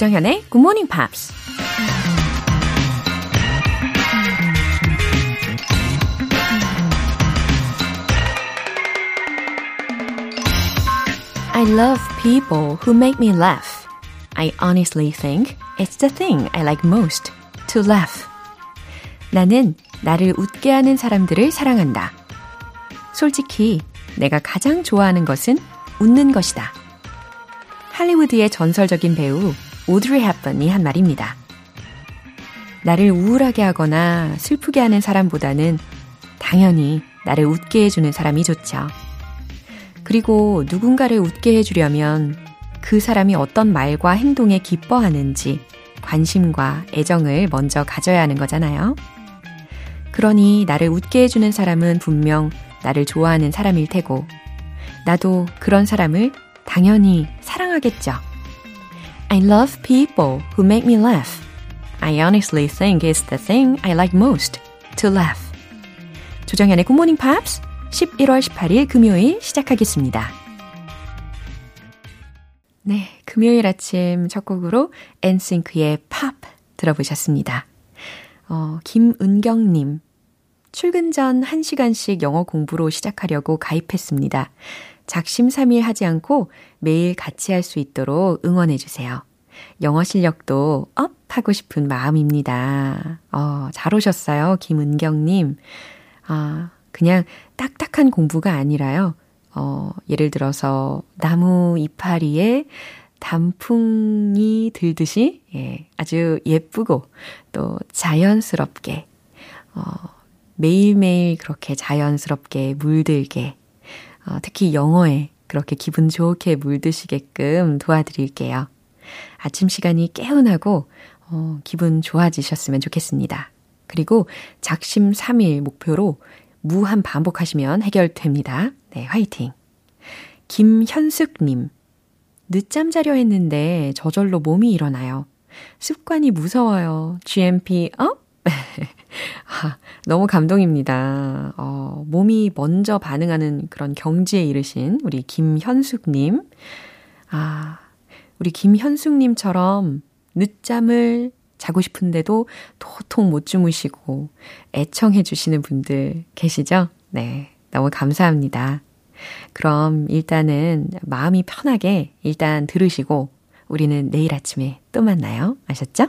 조정현의 Good Morning Pops. I love people who make me laugh. I honestly think it's the thing I like most to laugh. 나는 나를 웃게 하는 사람들을 사랑한다. 솔직히 내가 가장 좋아하는 것은 웃는 것이다. 할리우드의 전설적인 배우 오드리 헵번이 한 말입니다. 나를 우울하게 하거나 슬프게 하는 사람보다는 당연히 나를 웃게 해주는 사람이 좋죠. 그리고 누군가를 웃게 해주려면 그 사람이 어떤 말과 행동에 기뻐하는지 관심과 애정을 먼저 가져야 하는 거잖아요. 그러니 나를 웃게 해주는 사람은 분명 나를 좋아하는 사람일 테고, 나도 그런 사람을 당연히 사랑하겠죠. I love people who make me laugh. I honestly think it's the thing I like most to laugh. 조정현의 Good Morning Pops 11월 18일 금요일 시작하겠습니다. 네, 금요일 아침 첫 곡으로 엔싱크의 팝 들어보셨습니다. 어, 김은경님. 출근 전 1시간씩 영어 공부로 시작하려고 가입했습니다. 작심삼일 하지 않고 매일 같이 할 수 있도록 응원해 주세요. 영어 실력도 up 하고 싶은 마음입니다. 어, 잘 오셨어요. 김은경 님. 아, 그냥 딱딱한 공부가 아니라요. 어, 예를 들어서 나무 이파리에 단풍이 들듯이, 예, 아주 예쁘고 또 자연스럽게, 어, 매일매일 그렇게 자연스럽게 물들게, 어, 특히 영어에 그렇게 기분 좋게 물드시게끔 도와드릴게요. 아침 시간이 개운하고, 어, 기분 좋아지셨으면 좋겠습니다. 그리고 작심 3일 목표로 무한 반복하시면 해결됩니다. 네, 화이팅. 김현숙님. 늦잠 자려 했는데 저절로 몸이 일어나요. 습관이 무서워요. GMP up? 아, 너무 감동입니다. 어, 몸이 먼저 반응하는 그런 경지에 이르신 우리 김현숙님. 아, 우리 김현숙님처럼 늦잠을 자고 싶은데도 도통 못 주무시고 애청해 주시는 분들 계시죠? 네. 너무 감사합니다. 그럼 일단은 마음이 편하게 일단 들으시고 우리는 내일 아침에 또 만나요. 아셨죠?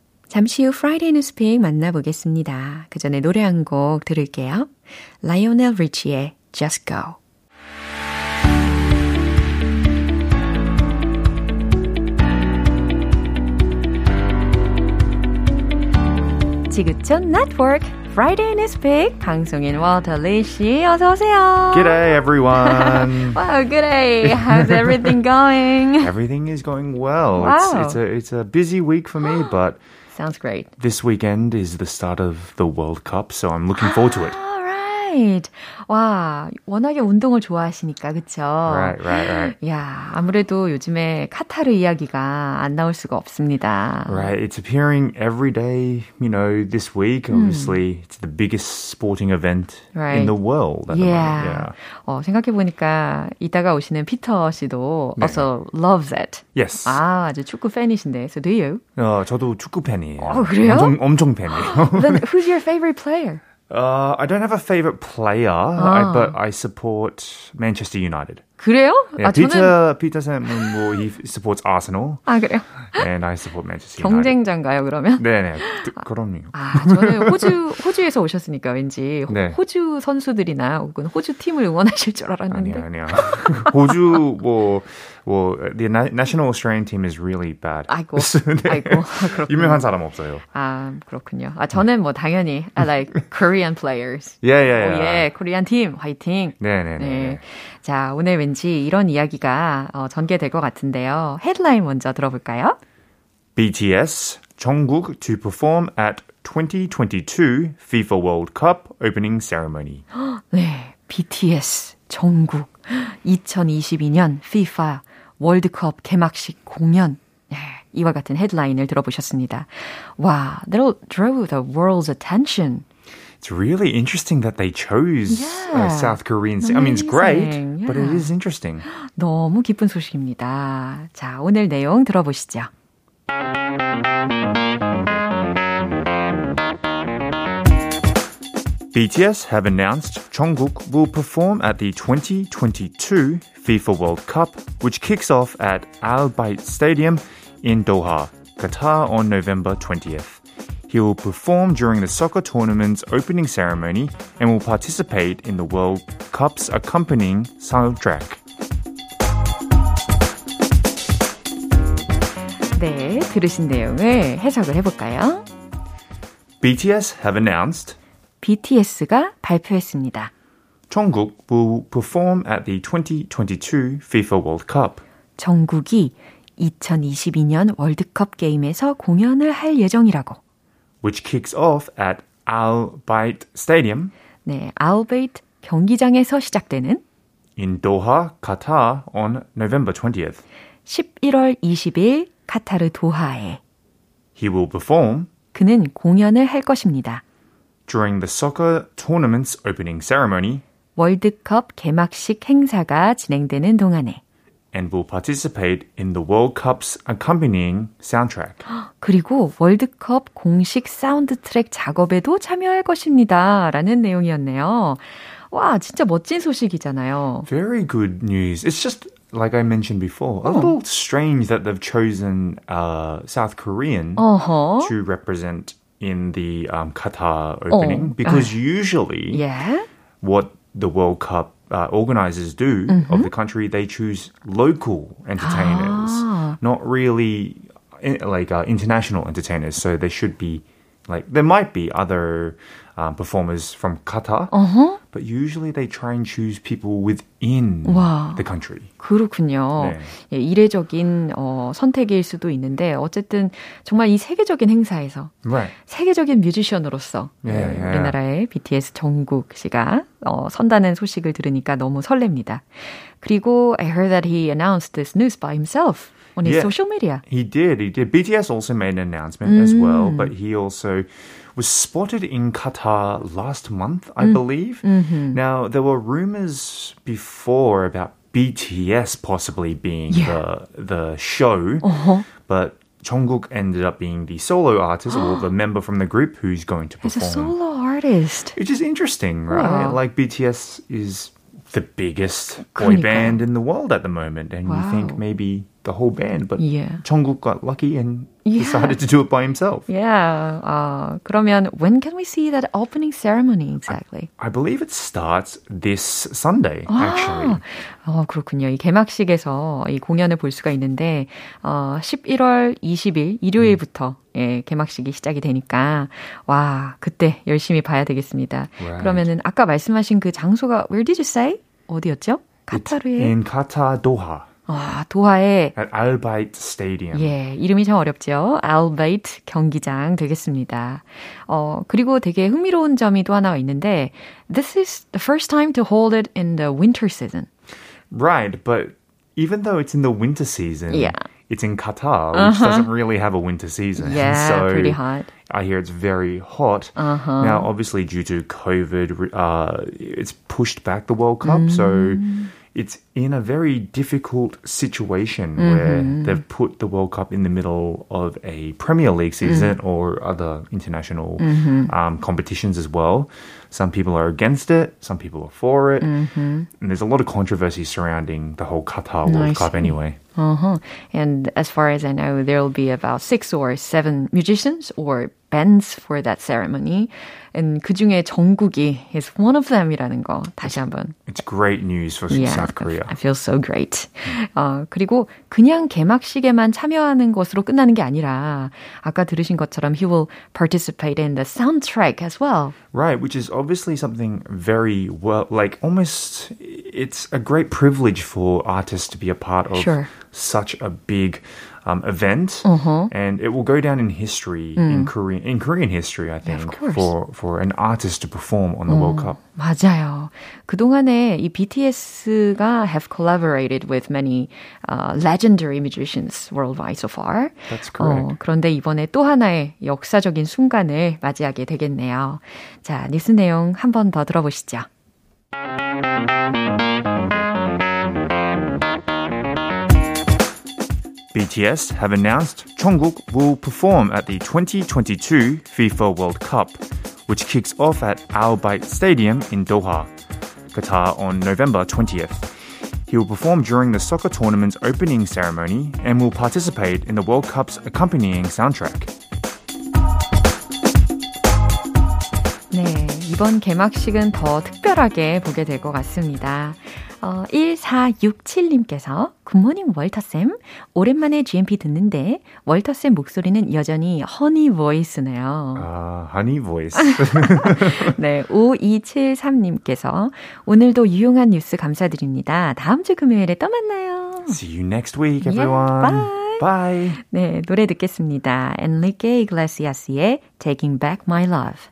잠시 후 Friday Newspeak 만나보겠습니다. 그 전에 노래 한 곡 들을게요. 라이오넬 리치의 Just Go 지구촌 네트워크 Friday Newspeak 방송인 월터 리 씨 어서 오세요. G'day everyone. wow, g'day. How's everything going? Everything is going well. Wow. It's, it's a it's a busy week for me, but Sounds great. this weekend is the start of the World Cup, so I'm looking forward to it. Oh, Right. 와, 워낙에 운동을 좋아하시니까, 그쵸? Right, right, right. 야, 아무래도 요즘에 카타르 이야기가 안 나올 수가 없습니다. Right, it's appearing every day, you know, this week. Obviously, it's the biggest sporting event Right. in the world. Yeah. yeah. 어, 생각해 보니까 이따가 오시는 피터 씨도 네. also loves it. Yes. 아, 아주 축구 팬이신데. So do you? 어, 저도 축구 팬이에요. 어, 그래요? 엄청, 엄청 팬이에요. Then who's your favorite player? Uh, I don't have a favorite player, I, but I support Manchester United. 그래요? Yeah, 아, 저는 Peter Peter Sam, 뭐, he supports Arsenal, 아, 그래요? and I support Manchester United. 경쟁자인가요, 그러면? 네네, 그- 그럼요. 아, 저는 호주, 호주에서 오셨으니까 왠지 호- 네. 호주 선수들이나 혹은 호주 팀을 응원하실 줄 알았는데. 아니야, 아니야. 호주 뭐, 뭐, the na- national Australian team is really bad. 아이고, 네. 아이고, 그렇군요. 유명한 사람 없어요. 아, 그렇군요. 아, 저는 뭐 당연히 I like Korean players. 예, 예, 오, 예, 코리안 팀 화이팅. 네네네. 네. 자, 오늘 왠지 이런 이야기가 어, 전개될 것 같은데요. 헤드라인 먼저 들어볼까요? BTS Jungkook to perform at 2022 FIFA World Cup opening ceremony. 네, BTS 정국 2022년 FIFA 월드컵 개막식 공연. 네, 이와 같은 헤드라인을 들어보셨습니다. 와, that'll draw the world's attention. It's really interesting that they chose Yeah. uh, South Korean. I mean, it's great, Amazing. but it Yeah. is interesting. 너무 기쁜 소식입니다. 자, 오늘 내용 들어보시죠. BTS have announced Jungkook will perform at the 2022 FIFA World Cup, which kicks off at Al Bayt Stadium in Doha, Qatar on November 20th. He will perform during the soccer tournament's opening ceremony and will participate in the World Cup's accompanying soundtrack. 네, 들으신 내용을 해석을 해볼까요? BTS have announced BTS가 발표했습니다. Jungkook will perform at the 2022 FIFA World Cup. 정국이 2022년 월드컵 게임에서 공연을 할 예정이라고. which kicks off at Al Bayt Stadium 네, 아우베이트 경기장에서 시작되는 in Doha, Qatar on November 20th. 11월 20일 카타르 도하에 He will perform 그는 공연을 할 것입니다. during the soccer tournament's opening ceremony 월드컵 개막식 행사가 진행되는 동안에 and will participate in the World Cup's accompanying soundtrack. 그리고 월드컵 공식 사운드 트랙 작업에도 참여할 것입니다. 라는 내용이었네요. 와, 진짜 멋진 소식이잖아요. Very good news. It's just like I mentioned before, a little strange that they've chosen uh, South Korean 어허. to represent in the um, Qatar opening because usually 예. what the World Cup uh, organizers do of the country, they choose local entertainers, not really eh, like uh, international entertainers. So there should be like there might be other um, performers from Qatar, but usually they try and choose people within Wow. the country. 그렇군요. 네. 예, 이례적인 어, 선택일 수도 있는데 어쨌든 정말 이 세계적인 행사에서 Right. 세계적인 뮤지션으로서 예, 예, 예. 우리나라의 BTS 정국 씨가 어, 선다는 소식을 들으니까 너무 설렙니다. 그리고 I heard that he announced this news by himself on his Yeah. social media. He did. He did. BTS also made an announcement as well, but he also was spotted in Qatar last month, I believe. Now there were rumors before about BTS possibly being Yeah. the the show, but Jungkook ended up being the solo artist or the member from the group who's going to He's a perform. solo artist. Which is interesting, right? Wow. Like BTS is the biggest boy 그러니까요. band in the world at the moment, and you think Wow. maybe the whole band, but Yeah. Jungkook got lucky and Yeah. decided to do it by himself. Yeah. 어, 그러면 when can we see that opening ceremony exactly? I believe it starts this Sunday, actually. 어, 그렇군요. 이 개막식에서 이 공연을 볼 수가 있는데, 어, 11월 20일 일요일부터 예, 개막식이 시작이 되니까, 와, 그때 열심히 봐야 되겠습니다. Right. 그러면은 아까 말씀하신 그 장소가, where did you say? 어디였죠? 카타르의, In Qatar, Doha, 아, 도하의, at Al Bayt Stadium. 예, 이름이 참 어렵죠. 알베이트 경기장 되겠습니다. 어, 그리고 되게 흥미로운 점이 또 하나가 있는데, this is the first time to hold it in the winter season. Right, but even though it's in the winter season, Yeah. Uh-huh. it's in Qatar, which doesn't really have a winter season. Yeah, so pretty hot. I hear it's very hot. Uh-huh. Now, obviously, due to COVID, uh, it's pushed back the World Cup. So Mm. it's in a very difficult situation Mm-hmm. where they've put the World Cup in the middle of a Premier League season Mm. or other international Mm-hmm. um, competitions as well. Some people are against it, some people are for it. Mm-hmm. And there's a lot of controversy surrounding the whole Qatar I World Cup see. anyway. Uh-huh. And as far as I know, there will be about six or seven musicians or bands for that ceremony. And 그 중에 정국이 is one of them이라는 거 다시 한번. It's great news for Yeah, South Korea. I feel so great. 어, 그리고 그냥 개막식에만 참여하는 것으로 끝나는 게 아니라 아까 들으신 것처럼 he will participate in the soundtrack as well. Right, which is obviously something very well, like almost, it's a great privilege for artists to be a part of Sure. such a big um, event, uh-huh. and it will go down in history mm. in Korean in Korean history, I think, yeah, for for an artist to perform on the World Cup. 맞아요. 그 동안에 이 BTS가 have collaborated with many uh, legendary musicians worldwide so far. That's correct. 어, 그런데 이번에 또 하나의 역사적인 순간을 맞이하게 되겠네요. 자, 뉴스 내용 한 번 더 들어보시죠. BTS have announced Jungkook will perform at the 2022 FIFA World Cup, which kicks off at Al Bayt Stadium in Doha, Qatar on November 20th. He will perform during the soccer tournament's opening ceremony and will participate in the World Cup's accompanying soundtrack. 네, 이번 개막식은 더 특별하게 보게 될 것 같습니다. 어, 1467님께서 굿모닝 월터쌤 오랜만에 GMP 듣는데 월터쌤 목소리는 여전히 허니 보이스네요. 아, honey voice. 네, 5273님께서 오늘도 유용한 뉴스 감사드립니다. 다음 주 금요일에 또 만나요. See you next week everyone. Yeah, bye. Bye. 네, 노래 듣겠습니다. Enrique Iglesias의 Taking Back My Love.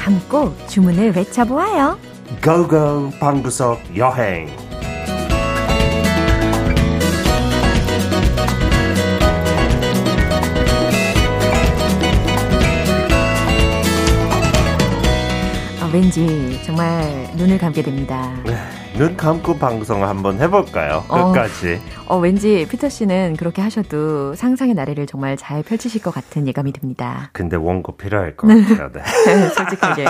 감고 주문을 외쳐보아요. 고고 방구석 여행 아, 왠지 정말 눈을 감게 됩니다. 눈 감고 방송 한번 해볼까요? 어. 끝까지 어, 왠지 피터 씨는 그렇게 하셔도 상상의 나래를 정말 잘 펼치실 것 같은 예감이 듭니다. 근데 원고 필요할 것 같아요 네. 솔직하게.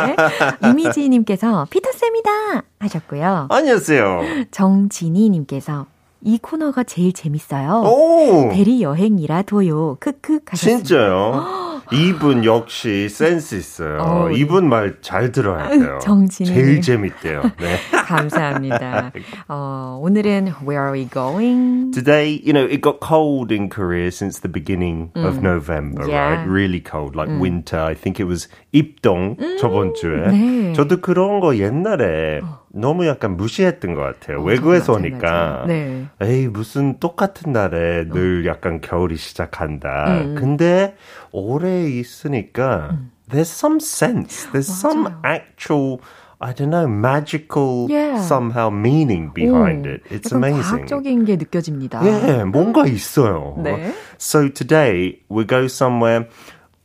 이미지님께서 피터쌤이다! 하셨고요. 안녕하세요 정진희님께서 이 코너가 제일 재밌어요. 오 대리 여행이라 도요. 크크 하셨습니다. 진짜요? 이분 역시 센스 있어요. 어, 이분 말 잘 들어야 돼요. 정진이. 제일 재밌대요. 네. 감사합니다. 어, 오늘은 Where are we going? Today, you know, it got cold in Korea since the beginning of November, Yeah. right? Really cold, like winter. I think it was 입동 저번 주에. 네. 저도 그런 거 옛날에 너무 약간 무시했던 것 같아요. 외국에서 맞아요, 오니까. 네. 에이, 무슨 똑같은 날에 늘 약간 겨울이 시작한다. 근데 오래 있으니까 there's some sense. There's some 맞아요. actual I don't know, magical Yeah. somehow meaning behind 오, it. It's amazing. 과학적인 게 느껴집니다. 예, 뭔가 있어요. 네. So today we go somewhere.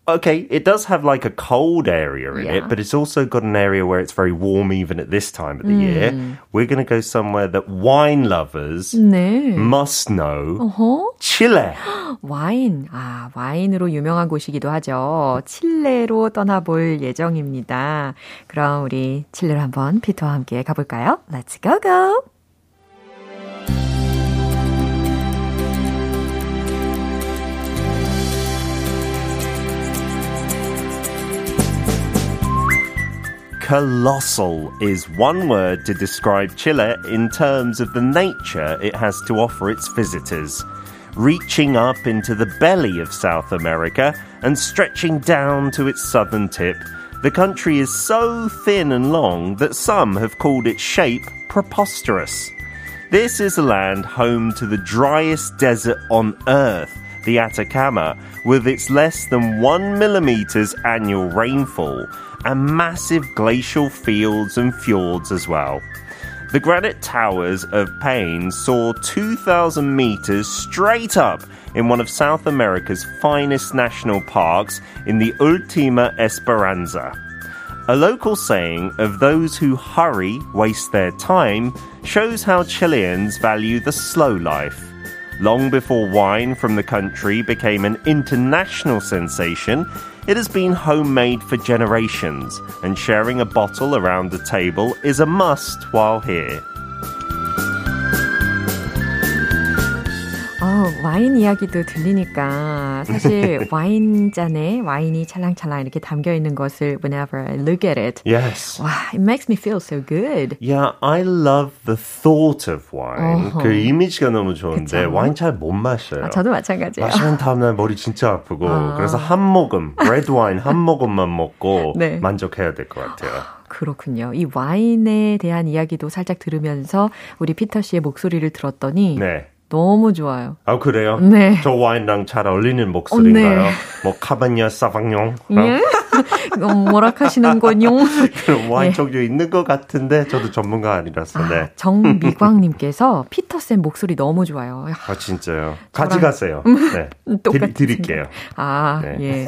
Okay, it does have like a cold area in Yeah. it, but it's also got an area where it's very warm even at this time of the year. We're going to go somewhere that wine lovers 네. must know. 어허? Chile. 와인. 아, 와인으로 유명한 곳이기도 하죠. 칠레로 떠나볼 예정입니다. 그럼 우리 칠레로 한번 피터와 함께 가볼까요? Let's go go! Colossal is one word to describe Chile in terms of the nature it has to offer its visitors. Reaching up into the belly of South America and stretching down to its southern tip, the country is so thin and long that some have called its shape preposterous. This is a land home to the driest desert on earth, the Atacama, with its less than one millimeters annual rainfall and massive glacial fields and fjords as well. The granite towers of Paine soar 2,000 meters straight up in one of South America's finest national parks in the Ultima Esperanza. A local saying of those who hurry waste their time shows how Chileans value the slow life. Long before wine from the country became an international sensation, it has been homemade for generations, and sharing a bottle around the table is a must while here. 와인 이야기도 들리니까 사실 와인 잔에 와인이 찰랑찰랑 이렇게 담겨 있는 것을 whenever I look at it. Yes. 와, it makes me feel so good. Yeah, I love the thought of wine. 어허. 그 이미지가 너무 좋은데 그쵸? 와인 잘 못 마셔요. 아, 저도 마찬가지예요. 마시는 다음 날 머리 진짜 아프고 아. 그래서 한 모금 레드 와인 한 모금만 먹고 네. 만족해야 될 것 같아요. 그렇군요. 이 와인에 대한 이야기도 살짝 들으면서 우리 피터 씨의 목소리를 들었더니 네. 너무 좋아요. 아 그래요? 네. 저 와인랑 잘 어울리는 목소리인가요? 어, 네. 뭐 카바냐 사방용 예? 너무 뭐락하시는군요. 그런 와인 예. 종류 있는 것 같은데 저도 전문가 아니라서 아, 네. 정미광님께서 피터쌤 목소리 너무 좋아요. 야, 아 진짜요? 가져가세요. 네. 똑같은 드리, 드릴게요. 아, 네. 예.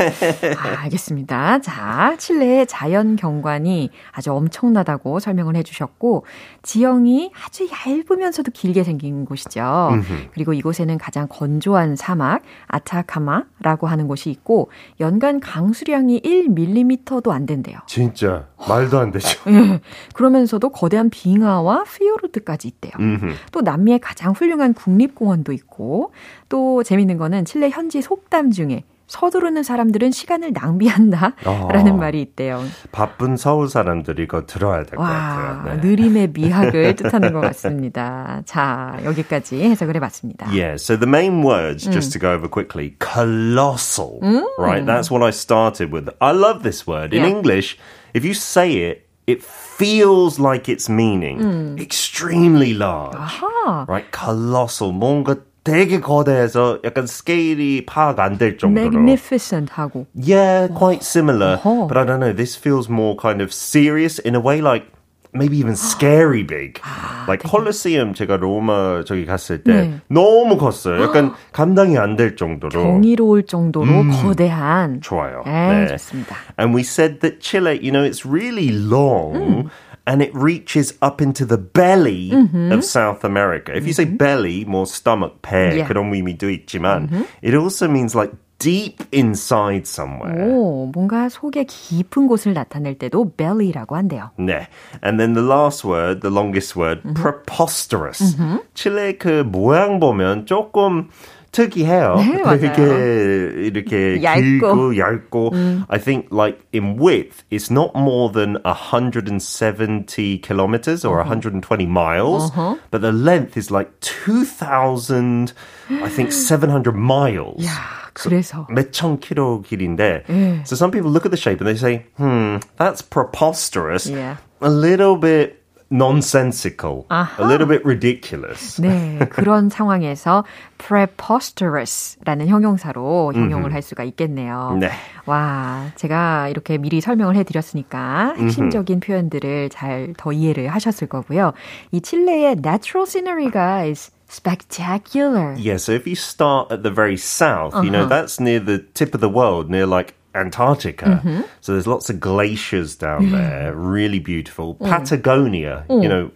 아, 알겠습니다. 자, 칠레의 자연 경관이 아주 엄청나다고 설명을 해주셨고, 지형이 아주 얇으면서도 길게 생긴 곳이죠. 그리고 이곳에는 가장 건조한 사막, 아타카마라고 하는 곳이 있고, 연간 강수량이 1mm도 안 된대요. 진짜 말도 안 되죠. 예. 그러면서도 거대한 빙하와 피오르드까지 있대요. 음흠. 또 남미의 가장 훌륭한 국립공원도 있고 또 재밌는 거는 칠레 현지 속담 중에 서두르는 사람들은 시간을 낭비한다라는 아. 말이 있대요. 바쁜 서울 사람들이 이거 들어야 될 것 와, 같아요. 네. 느림의 미학을 뜻하는 것 같습니다. 자, 여기까지 해석을 해봤습니다. Yeah, so the main words, just to go over quickly, colossal, right? That's what I started with. I love this word. In Yeah. English, if you say it, it feels like its meaning extremely large, 아하, right? Colossal, 뭔가 되게 거대해서 약간 스케일이 파악 안 될 정도로. magnificent 하고. Yeah, quite similar. 어허. But I don't know, this feels more kind of serious in a way like maybe even scary big. like Colosseum 제가 로마 저기 갔을 때 네. 너무 컸어요. 약간 감당이 안 될 정도로. 경이로울 정도로 거대한. 좋아요. 네, 네. 좋습니다. And we said that Chile, you know, it's really long. And it reaches up into the belly of South America. If you say belly, more stomach, 배, Yeah. 그런 의미도 있지만, it also means like deep inside somewhere. 오, 뭔가 속에 깊은 곳을 나타낼 때도 belly라고 한대요. 네. And then the last word, the longest word, preposterous. 칠레 그 모양 보면 조금 특이해요. 네, 맞아요. 되게 이렇게 얇고. 길고 얇고. I think like in width, it's not more than 170 kilometers or 120 miles, but the length is like 2,000, I think 700 miles. 야, 그래서. 몇천 킬로 길인데. 예. So some people look at the shape and they say, hmm, that's preposterous. Yeah. A little bit nonsensical. A little bit ridiculous. 네, 그런 상황에서 preposterous라는 형용사로 형용을 할 수가 있겠네요. 네. 와, 제가 이렇게 미리 설명을 해드렸으니까 핵심적인 표현들을 잘 더 이해를 하셨을 거고요. 이 칠레의 natural scenery가 is spectacular. Yeah, so if you start at the very south, you know, that's near the tip of the world, near like Antarctica. Mm-hmm. So there's lots of glaciers down mm-hmm. there, really beautiful. Mm. Patagonia, you know,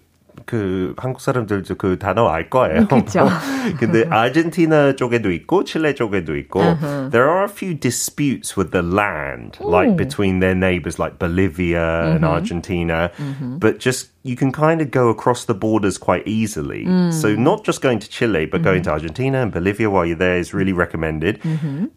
그 한국 사람들도 그 단어 알 거예요. 그쵸. 근데 아르헨티나 쪽에도 있고 칠레 쪽에도 있고 there are a few disputes with the land like between their neighbors like Bolivia and Argentina but just you can kind of go across the borders quite easily. So not just going to Chile but going to Argentina and Bolivia while you're there is really recommended.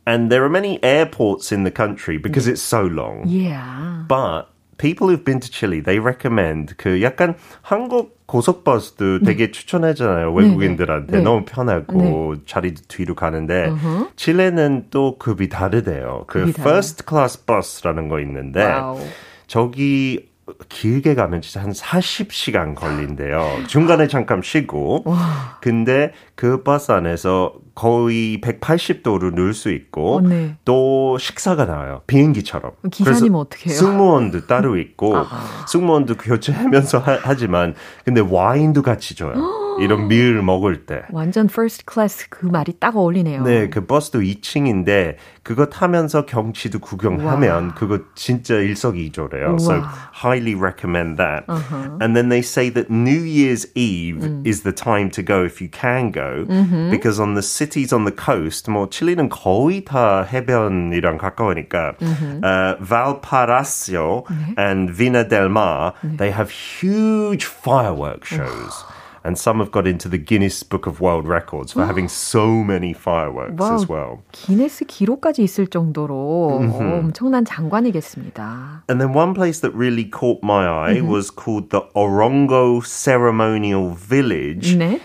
And there are many airports in the country because it's so long. Yeah. But people who've been to Chile, they recommend 그 약간 한국 고속버스도 되게 추천하잖아요. 외국인들한테 네. 너무 편하고 자리도 뒤로 가는데 칠레는 또 급이 다르대요. 그 급이 first class bus라는 거 있는데 wow. 저기 길게 가면 진짜 한 40시간 걸린대요. 중간에 잠깐 쉬고. 근데 그 버스 안에서 거의 180도로 누울 수 있고 어, 네. 또 식사가 나와요. 비행기처럼. 기사님 어떻게 해요? 승무원도 따로 있고 아. 승무원도 교체하면서 하, 하지만 근데 와인도 같이 줘요. 이런 밀 먹을 때. 완전 first class 그 말이 딱 어울리네요. 네, 그 버스도 2층인데 그거 타면서 경치도 구경하면 와. 그거 진짜 일석이조래요. So 우와. highly recommend that. Uh-huh. And then they say that New Year's Eve 음. is the time to go if you can go because on the cities on the coast, 뭐 칠리는 거의 다 해변이랑 가까우니까 uh, Valparaiso 네. and Vina del Mar, they have huge fireworks shows. And some have got into the Guinness Book of World Records for having so many fireworks 와우, as well. 기네스 기록까지 있을 정도로 어, 엄청난 장관이겠습니다. And then one place that really caught my eye was called the Orongo Ceremonial Village. 네.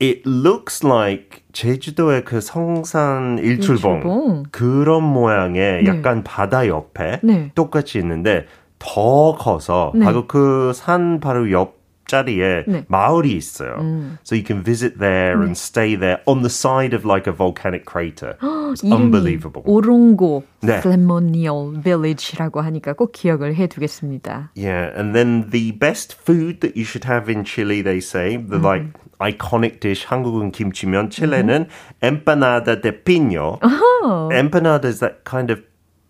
It looks like 제주도의 그 성산 일출봉, 일출봉. 그런 모양의 네. 약간 바다 옆에 네. 똑같이 있는데 더 커서 네. 바로 그 산 바로 옆 자리에 네. 음. 마을이 있어요. So you can visit there and stay there on the side of like a volcanic crater. It's 이름이 unbelievable. 오롱고 네. Ceremonial Village라고 하니까 꼭 기억을 해두겠습니다. Yeah, and then the best food that you should have in Chile, they say, the like iconic dish, 한국은 김치면, 칠레는 empanada de pino. Empanada is that kind of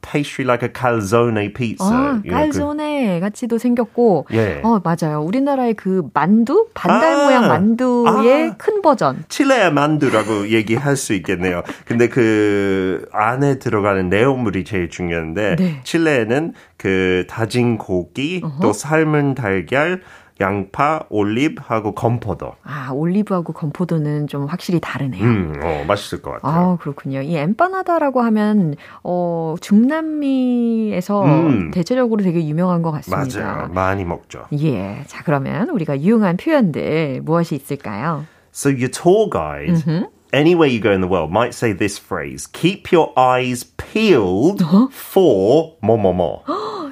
pastry like a calzone pizza. 아, know, 그- 깔조네 같이도 생겼고, 예. 어 맞아요. 우리나라의 그 만두 반달 아, 모양 만두의 아. 큰 버전. 칠레의 만두라고 얘기할 수 있겠네요. 근데 그 안에 들어가는 내용물이 제일 중요한데 네. 칠레는 그 다진 고기, 또 삶은 달걀, 양파, 올리브하고 건포도. 아 올리브하고 건포도는 좀 확실히 다르네요. 음, 어, 맛있을 것 같아요. 아, 그렇군요. 이 엠파나다라고 하면 어 중남미에서 음. 대체적으로 되게 유명한 것 같습니다. 맞아요. 많이 먹죠. 예. 자, 그러면 우리가 유용한 표현들 무엇이 있을까요? So your tour guide, anywhere you go in the world, might say this phrase: "Keep your eyes peeled for 뭐뭐뭐."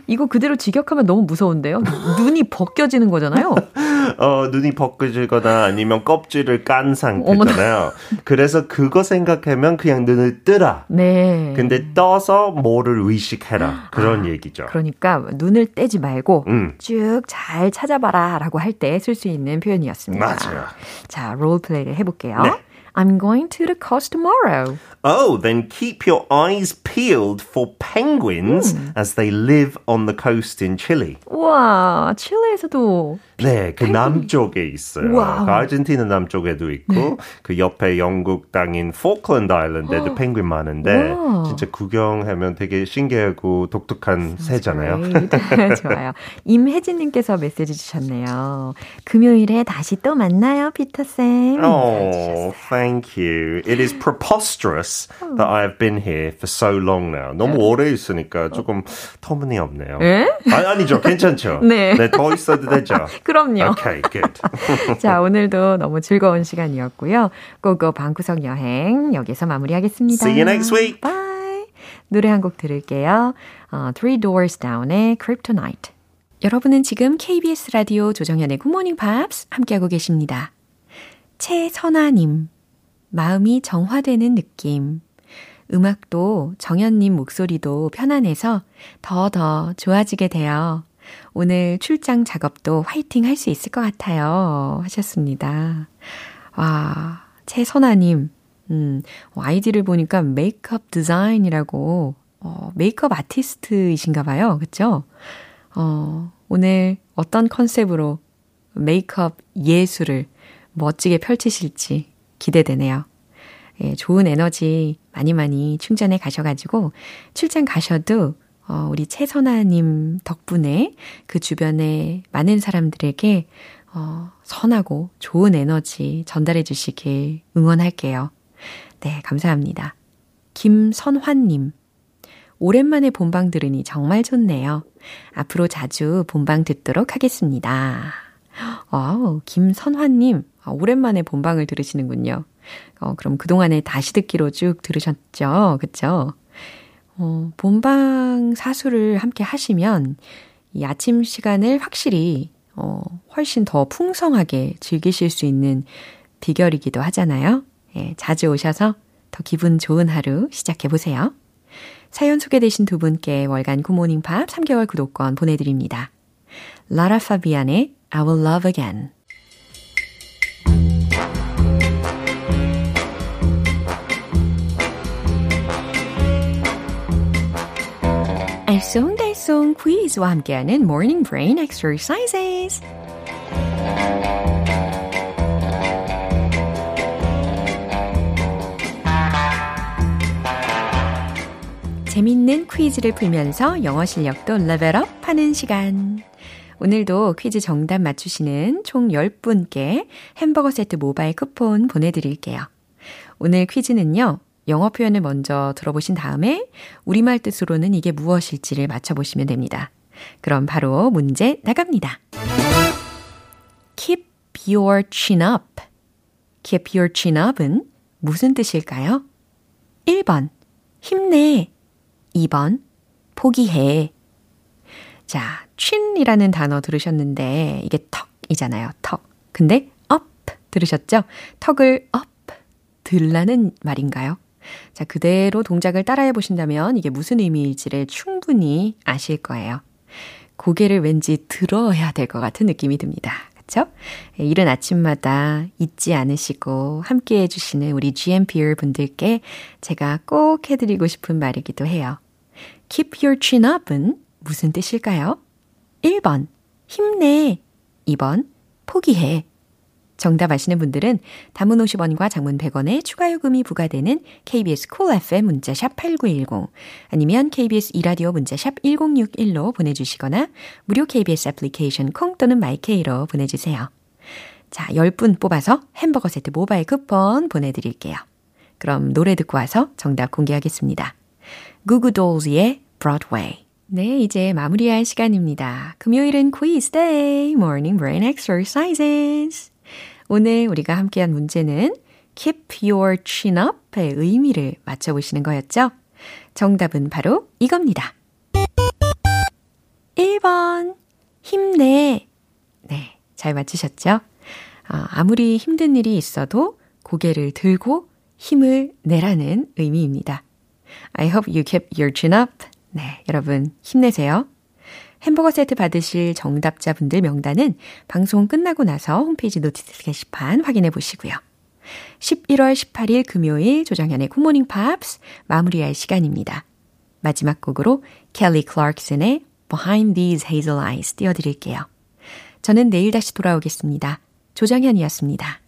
이거 그대로 직역하면 너무 무서운데요. 눈이 벗겨지는 거잖아요. 어, 눈이 벗겨지거나 아니면 껍질을 깐 상태잖아요. 그래서 그거 생각하면 그냥 눈을 뜨라. 네. 근데 떠서 뭐를 의식해라. 그런 얘기죠. 그러니까 눈을 떼지 말고 음. 쭉잘 찾아봐라라고 할 때 쓸 수 있는 표현이었습니다. 맞아요. 자, 롤플레이를 해 볼게요. 네. I'm going to the coast tomorrow. Oh, then keep your eyes peeled for penguins as they live on the coast in Chile. 우와, 칠레에서도 네, 그 남쪽에 있어요. wow. 그 아르헨티나 남쪽에도 있고 그 옆에 영국 땅인 포클랜드 아일랜드에도 펭귄 많은데 와. 진짜 구경하면 되게 신기하고 독특한 새잖아요. Great. 좋아요. 임혜진님께서 메시지 주셨네요. 금요일에 다시 또 만나요, 피터 쌤. Oh, thank you. It is preposterous that I have been here for so long now. 너무 오래 있으니까 조금 터무니없네요. 에? 아니, 아니죠. 괜찮죠? 네. 더 있어도 되죠. 그럼요. Okay, good. 자, 오늘도 너무 즐거운 시간이었고요. 고고 방구석 여행 여기서 마무리하겠습니다. See you next week. Bye. 노래 한 곡 들을게요. 어, Three Doors Down의 Kryptonite. 여러분은 지금 KBS 라디오 조정현의 굿모닝 팝스 함께하고 계십니다. 최선아님, 마음이 정화되는 느낌. 음악도 정현님 목소리도 편안해서 더더 좋아지게 돼요. 오늘 출장 작업도 화이팅 할 수 있을 것 같아요. 하셨습니다. 와, 최선아님, 음, 아이디를 보니까 메이크업 디자인이라고, 어, 메이크업 아티스트이신가 봐요. 그쵸? 어, 오늘 어떤 컨셉으로 메이크업 예술을 멋지게 펼치실지 기대되네요. 예, 좋은 에너지 많이 많이 충전해 가셔가지고 출장 가셔도 어, 우리 최선아님 덕분에 그 주변에 많은 사람들에게 어, 선하고 좋은 에너지 전달해 주시길 응원할게요. 네, 감사합니다. 김선환님. 오랜만에 본방 들으니 정말 좋네요. 앞으로 자주 본방 듣도록 하겠습니다. 어, 김선환님. 아, 오랜만에 본방을 들으시는군요. 어, 그럼 그동안에 다시 듣기로 쭉 들으셨죠? 그쵸? 어, 본방 사수를 함께 하시면 이 아침 시간을 확실히 어, 훨씬 더 풍성하게 즐기실 수 있는 비결이기도 하잖아요. 예, 자주 오셔서 더 기분 좋은 하루 시작해 보세요. 사연 소개되신 두 분께 월간 굿모닝 팝 3개월 구독권 보내드립니다. 라라 파비안의 I will love again. 알쏭달쏭 퀴즈와 함께하는 Morning Brain Exercises. 재밌는 퀴즈를 풀면서 영어 실력도 레벨업 하는 시간. 오늘도 퀴즈 정답 맞추시는 총 10분께 햄버거 세트 모바일 쿠폰 보내드릴게요. 오늘 퀴즈는요, 영어 표현을 먼저 들어보신 다음에 우리말 뜻으로는 이게 무엇일지를 맞춰보시면 됩니다. 그럼 바로 문제 나갑니다. Keep your chin up. Keep your chin up은 무슨 뜻일까요? 1번, 힘내. 2번, 포기해. 자, chin이라는 단어 들으셨는데 이게 턱이잖아요. 턱. 근데 up 들으셨죠? 턱을 up 들라는 말인가요? 자, 그대로 동작을 따라해 보신다면 이게 무슨 의미일지를 충분히 아실 거예요. 고개를 왠지 들어야 될 것 같은 느낌이 듭니다. 그쵸? 이른 아침마다 잊지 않으시고 함께 해주시는 우리 GMPR 분들께 제가 꼭 해드리고 싶은 말이기도 해요. Keep your chin up은 무슨 뜻일까요? 1번, 힘내. 2번, 포기해. 정답 아시는 분들은 담은 50원과 장문 100원의 추가 요금이 부과되는 KBS 콜 cool FM 문자샵 8910 아니면 KBS 이라디오 문자샵 1061로 보내주시거나 무료 KBS 애플리케이션 콩 또는 마이케이로 보내주세요. 자, 10분 뽑아서 햄버거 세트 모바일 쿠폰 보내드릴게요. 그럼 노래 듣고 와서 정답 공개하겠습니다. 구구돌즈의 Broadway. 네, 이제 마무리할 시간입니다. 금요일은 quiz day, morning brain. 오늘 우리가 함께한 문제는 keep your chin up의 의미를 맞춰보시는 거였죠? 정답은 바로 이겁니다. 1번, 힘내. 네, 잘 맞추셨죠? 아, 아무리 힘든 일이 있어도 고개를 들고 힘을 내라는 의미입니다. I hope you keep your chin up. 네, 여러분 힘내세요. 햄버거 세트 받으실 정답자분들 명단은 방송 끝나고 나서 홈페이지 notice 게시판 확인해 보시고요. 11월 18일 금요일 조정현의 굿모닝 팝스 마무리할 시간입니다. 마지막 곡으로 켈리 클락슨의 Behind These Hazel Eyes 띄워드릴게요. 저는 내일 다시 돌아오겠습니다. 조정현이었습니다.